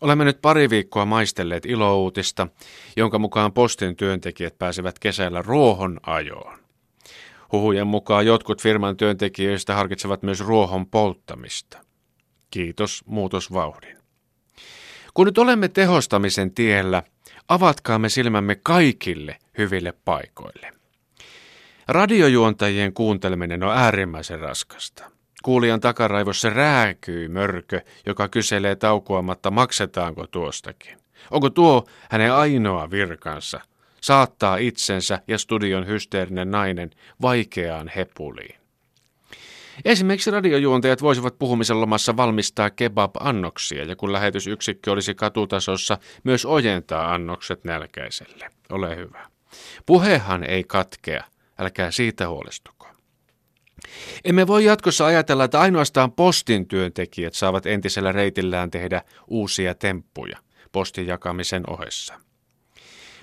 Olemme nyt pari viikkoa maistelleet ilouutista, jonka mukaan postin työntekijät pääsevät kesällä ruohon ajoon. Huhujen mukaan jotkut firman työntekijöistä harkitsevat myös ruohon polttamista. Kiitos muutosvauhdin. Kun nyt olemme tehostamisen tiellä, avatkaamme silmämme kaikille hyville paikoille. Radiojuontajien kuunteleminen on äärimmäisen raskasta. Kuulijan takaraivossa rääkyy mörkö, joka kyselee taukoamatta, maksetaanko tuostakin. Onko tuo hänen ainoa virkansa, saattaa itsensä ja studion hysteerinen nainen vaikeaan hepuliin. Esimerkiksi radiojuontajat voisivat puhumisen lomassa valmistaa kebab-annoksia ja kun lähetysyksikkö olisi katutasossa, myös ojentaa annokset nälkäiselle. Ole hyvä. Puhehan ei katkea, älkää siitä huolestuko. Emme voi jatkossa ajatella, että ainoastaan postin työntekijät saavat entisellä reitillään tehdä uusia temppuja postin jakamisen ohessa.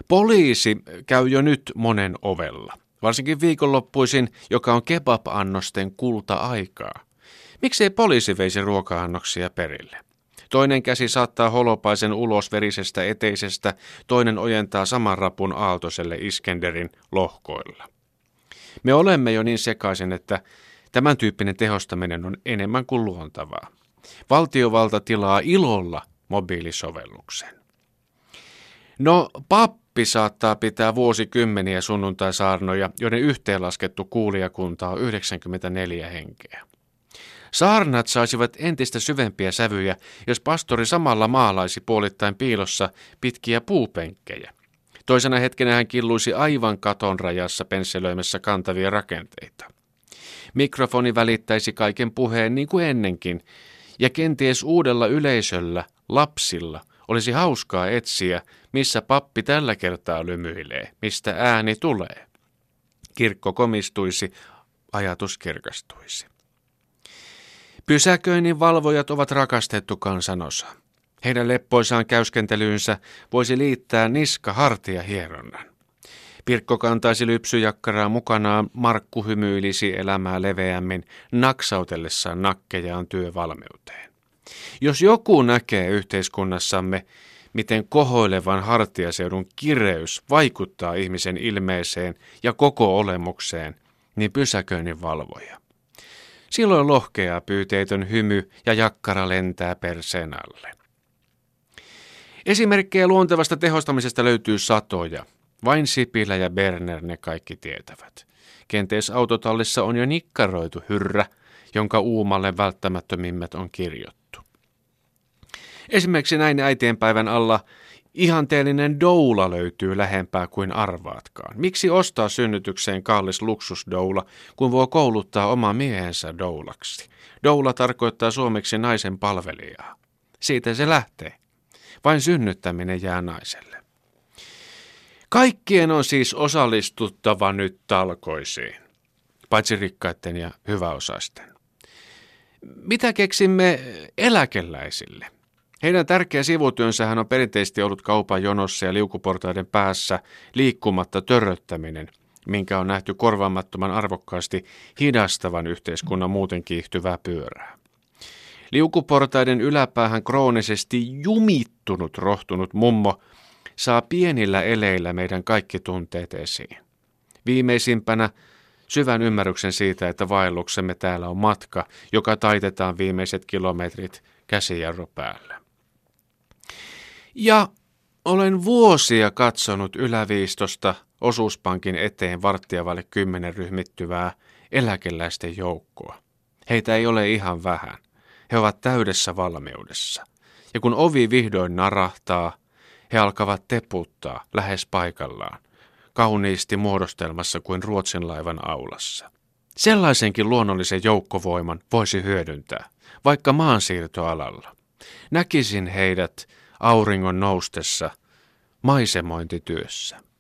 Poliisi käy jo nyt monen ovella, varsinkin viikonloppuisin, joka on kebab-annosten kulta-aikaa. Miksei poliisi veisi ruoka-annoksia perille? Toinen käsi saattaa holopaisen ulos verisestä eteisestä, toinen ojentaa saman rapun aaltoiselle Iskenderin lohkoilla. Me olemme jo niin sekaisin, että tämän tyyppinen tehostaminen on enemmän kuin luontavaa. Valtiovalta tilaa ilolla mobiilisovelluksen. No, pappi saattaa pitää vuosikymmeniä sunnuntaisaarnoja, joiden yhteenlaskettu kuulijakunta on 94 henkeä. Saarnat saisivat entistä syvempiä sävyjä, jos pastori samalla maalaisi puolittain piilossa pitkiä puupenkkejä. Toisena hetkenä hän killuisi aivan katon rajassa pensselöimässä kantavia rakenteita. Mikrofoni välittäisi kaiken puheen niin kuin ennenkin, ja kenties uudella yleisöllä, lapsilla, olisi hauskaa etsiä, missä pappi tällä kertaa lymyilee, mistä ääni tulee. Kirkko komistuisi, ajatus kirkastuisi. Pysäköinnin valvojat ovat rakastettu kansanosa. Heidän leppoisaan käyskentelyynsä voisi liittää niska hartia hieronnan. Pirkko kantaisi lypsyjakkaraa mukanaan, Markku hymyilisi elämää leveämmin, naksautellessaan nakkejaan työvalmeuteen. Jos joku näkee yhteiskunnassamme, miten kohoilevan hartiaseudun kireys vaikuttaa ihmisen ilmeeseen ja koko olemukseen, niin pysäköinnin valvoja. Silloin lohkea pyyteetön hymy ja jakkara lentää perseen alle. Esimerkkejä luontevasta tehostamisesta löytyy satoja. Vain Sipilä ja Berner ne kaikki tietävät. Kenties autotallissa on jo nikkaroitu hyrrä, jonka uumalle välttämättömimmät on kirjottu. Esimerkiksi näin äitienpäivän alla ihanteellinen doula löytyy lähempää kuin arvaatkaan. Miksi ostaa synnytykseen kallis luksusdoula, kun voi kouluttaa oma miehensä doulaksi? Doula tarkoittaa suomeksi naisen palvelijaa. Siitä se lähtee. Vain synnyttäminen jää naiselle. Kaikkien on siis osallistuttava nyt talkoisiin, paitsi rikkaiden ja hyväosaisten. Mitä keksimme eläkeläisille? Heidän tärkeä sivutyönsähän on perinteisesti ollut kaupan jonossa ja liukuportaiden päässä liikkumatta törröttäminen, minkä on nähty korvaamattoman arvokkaasti hidastavan yhteiskunnan muuten kiihtyvää pyörää. Liukuportaiden yläpäähän kroonisesti jumittunut rohtunut mummo saa pienillä eleillä meidän kaikki tunteet esiin. Viimeisimpänä syvän ymmärryksen siitä, että vaelluksemme täällä on matka, joka taitetaan viimeiset kilometrit käsijarro päällä. Ja olen vuosia katsonut yläviistosta osuuspankin eteen varttiavalle kymmenen ryhmittyvää eläkeläisten joukkoa. Heitä ei ole ihan vähän. He ovat täydessä valmiudessa. Ja kun ovi vihdoin narahtaa, he alkavat teputtaa lähes paikallaan, kauniisti muodostelmassa kuin Ruotsin laivan aulassa. Sellaisenkin luonnollisen joukkovoiman voisi hyödyntää, vaikka maansiirtoalalla. Näkisin heidät auringon noustessa maisemointityössä.